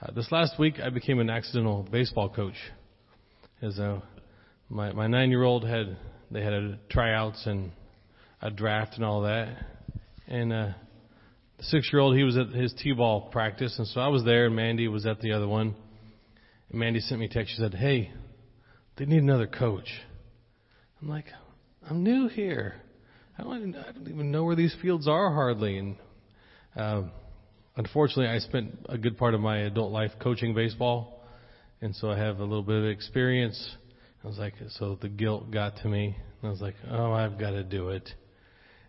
Speaker 3: Uh, this last week, I became an accidental baseball coach. As uh, my my nine year old had they had a tryouts and a draft and all that, and uh, six year old, he was at his T ball practice, and so I was there, and Mandy was at the other one. And Mandy sent me a text. She said, Hey, they need another coach. I'm like, I'm new here. I don't, I don't even know where these fields are hardly. And uh, unfortunately, I spent a good part of my adult life coaching baseball, and so I have a little bit of experience. I was like, so the guilt got to me. And I was like, oh, I've got to do it.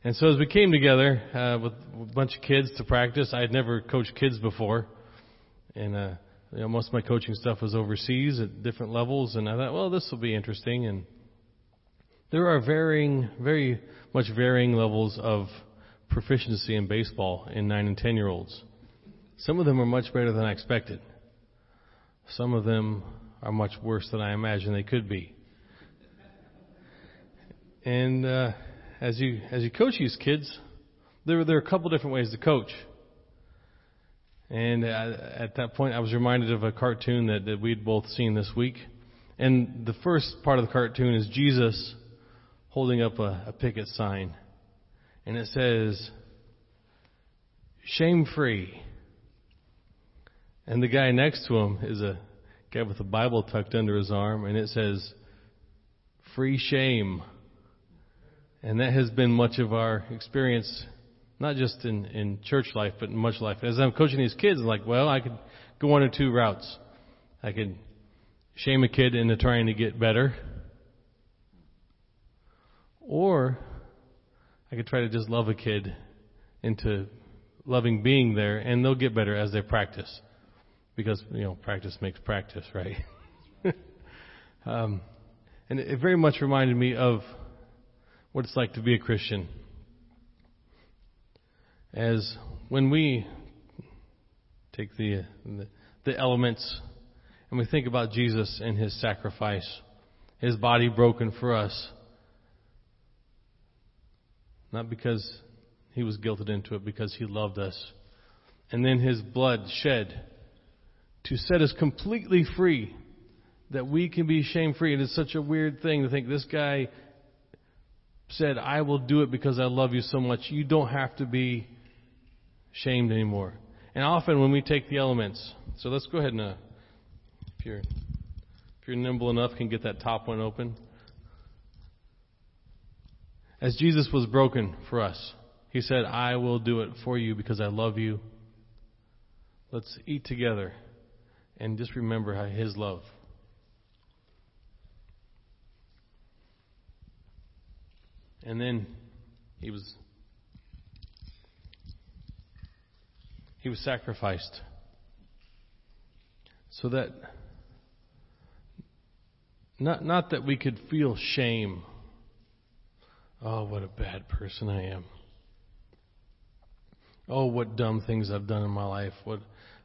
Speaker 3: And so as we came together uh, with a bunch of kids to practice, I had never coached kids before, and uh, you know, most of my coaching stuff was overseas at different levels, and I thought, well, this will be interesting. And there are varying, very much varying levels of proficiency in baseball in nine and ten year olds. Some of them are much better than I expected. Some of them are much worse than I imagined they could be. And uh, as you as you coach these kids, there there are a couple different ways to coach. And uh, at that point, I was reminded of a cartoon that, that we'd both seen this week. And the first part of the cartoon is Jesus holding up a, a picket sign. and it says, shame free. And the guy next to him is a guy with a Bible tucked under his arm, and it says, free shame. And that has been much of our experience, not just in, in church life, but in much life. As I'm coaching these kids, I'm like, well, I could go one or two routes. I could shame a kid into trying to get better. Or I could try to just love a kid into loving being there, and they'll get better as they practice. Because, you know, practice makes practice, right? um, and it very much reminded me of what it's like to be a Christian. As when we take the, the, the elements and we think about Jesus and his sacrifice, his body broken for us, not because he was guilted into it, because he loved us, and then his blood shed to set us completely free, that we can be shame free. And it's such a weird thing to think this guy said, I will do it because I love you so much. You don't have to be shamed anymore. And often when we take the elements, so let's go ahead and, uh, if you're, if you're nimble enough, can get that top one open. As Jesus was broken for us, He said, I will do it for you because I love you. Let's eat together and just remember His love. And then He was He was sacrificed so that not not that we could feel shame. Oh, what a bad person I am. Oh, what dumb things I've done in my life. What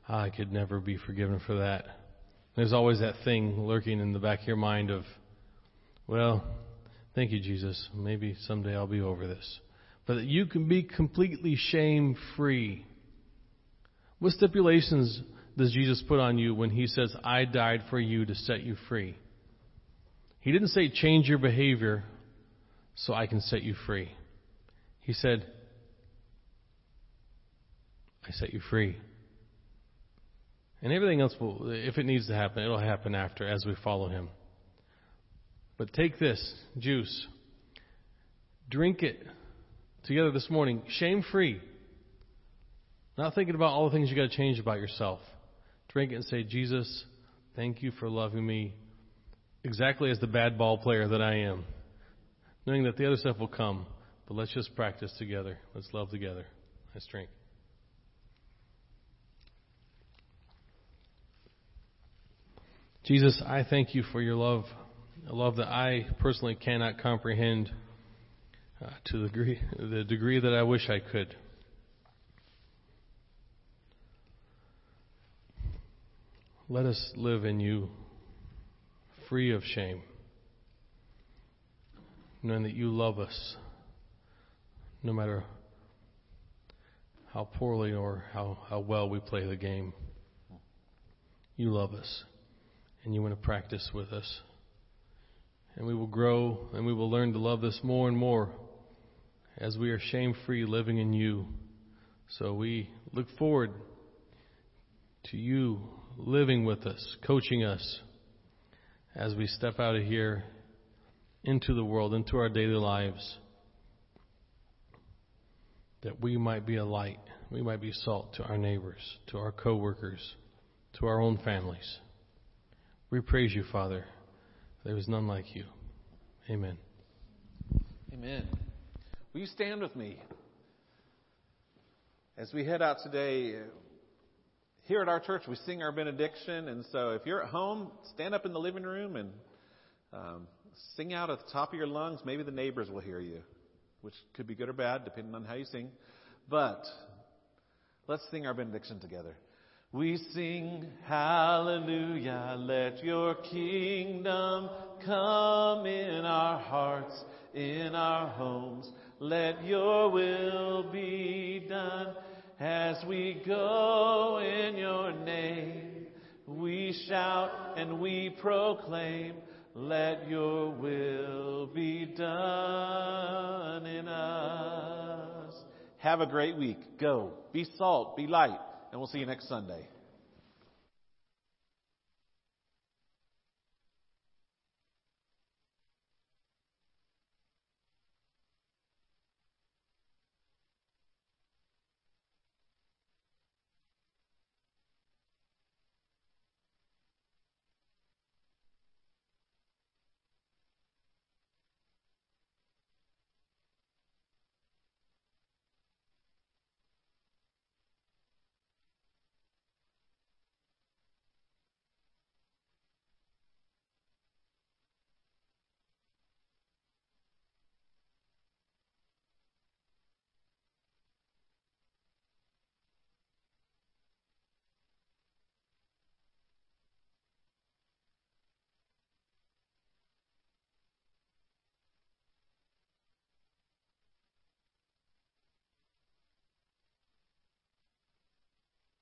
Speaker 3: ah, I could never be forgiven for that. There's always that thing lurking in the back of your mind of, well, thank you, Jesus. Maybe someday I'll be over this. But that you can be completely shame free what stipulations does Jesus put on you when he says, I died for you to set you free? He didn't say, change your behavior so I can set you free. He said, I set you free. And everything else will, if it needs to happen, it'll happen after as we follow him. But take this juice, drink it together this morning, shame free. Not thinking about all the things you got to change about yourself. Drink it and say, Jesus, thank you for loving me exactly as the bad ball player that I am. Knowing that the other stuff will come, but let's just practice together. Let's love together. Let's drink. Jesus, I thank you for your love, a love that I personally cannot comprehend uh, to the degree, the degree that I wish I could. Let us live in you free of shame, knowing that you love us no matter how poorly or how, how well we play the game. You love us and you want to practice with us. And we will grow and we will learn to love this more and more as we are shame free living in you. So we look forward to you living with us, coaching us as we step out of here into the world, into our daily lives, that we might be a light, we might be salt to our neighbors, to our coworkers, to our own families. We praise you, Father. There is none like you. Amen.
Speaker 1: Amen. Will you stand with me? As we head out today, here at our church, we sing our benediction, and so if you're at home, stand up in the living room and um, sing out at the top of your lungs. Maybe the neighbors will hear you, which could be good or bad, depending on how you sing. But let's sing our benediction together. We sing hallelujah, let your kingdom come in our hearts, in our homes. Let your will be done as we go in your name, we shout and we proclaim, let your will be done in us. Have a great week. Go. Be salt. Be light. And we'll see you next Sunday.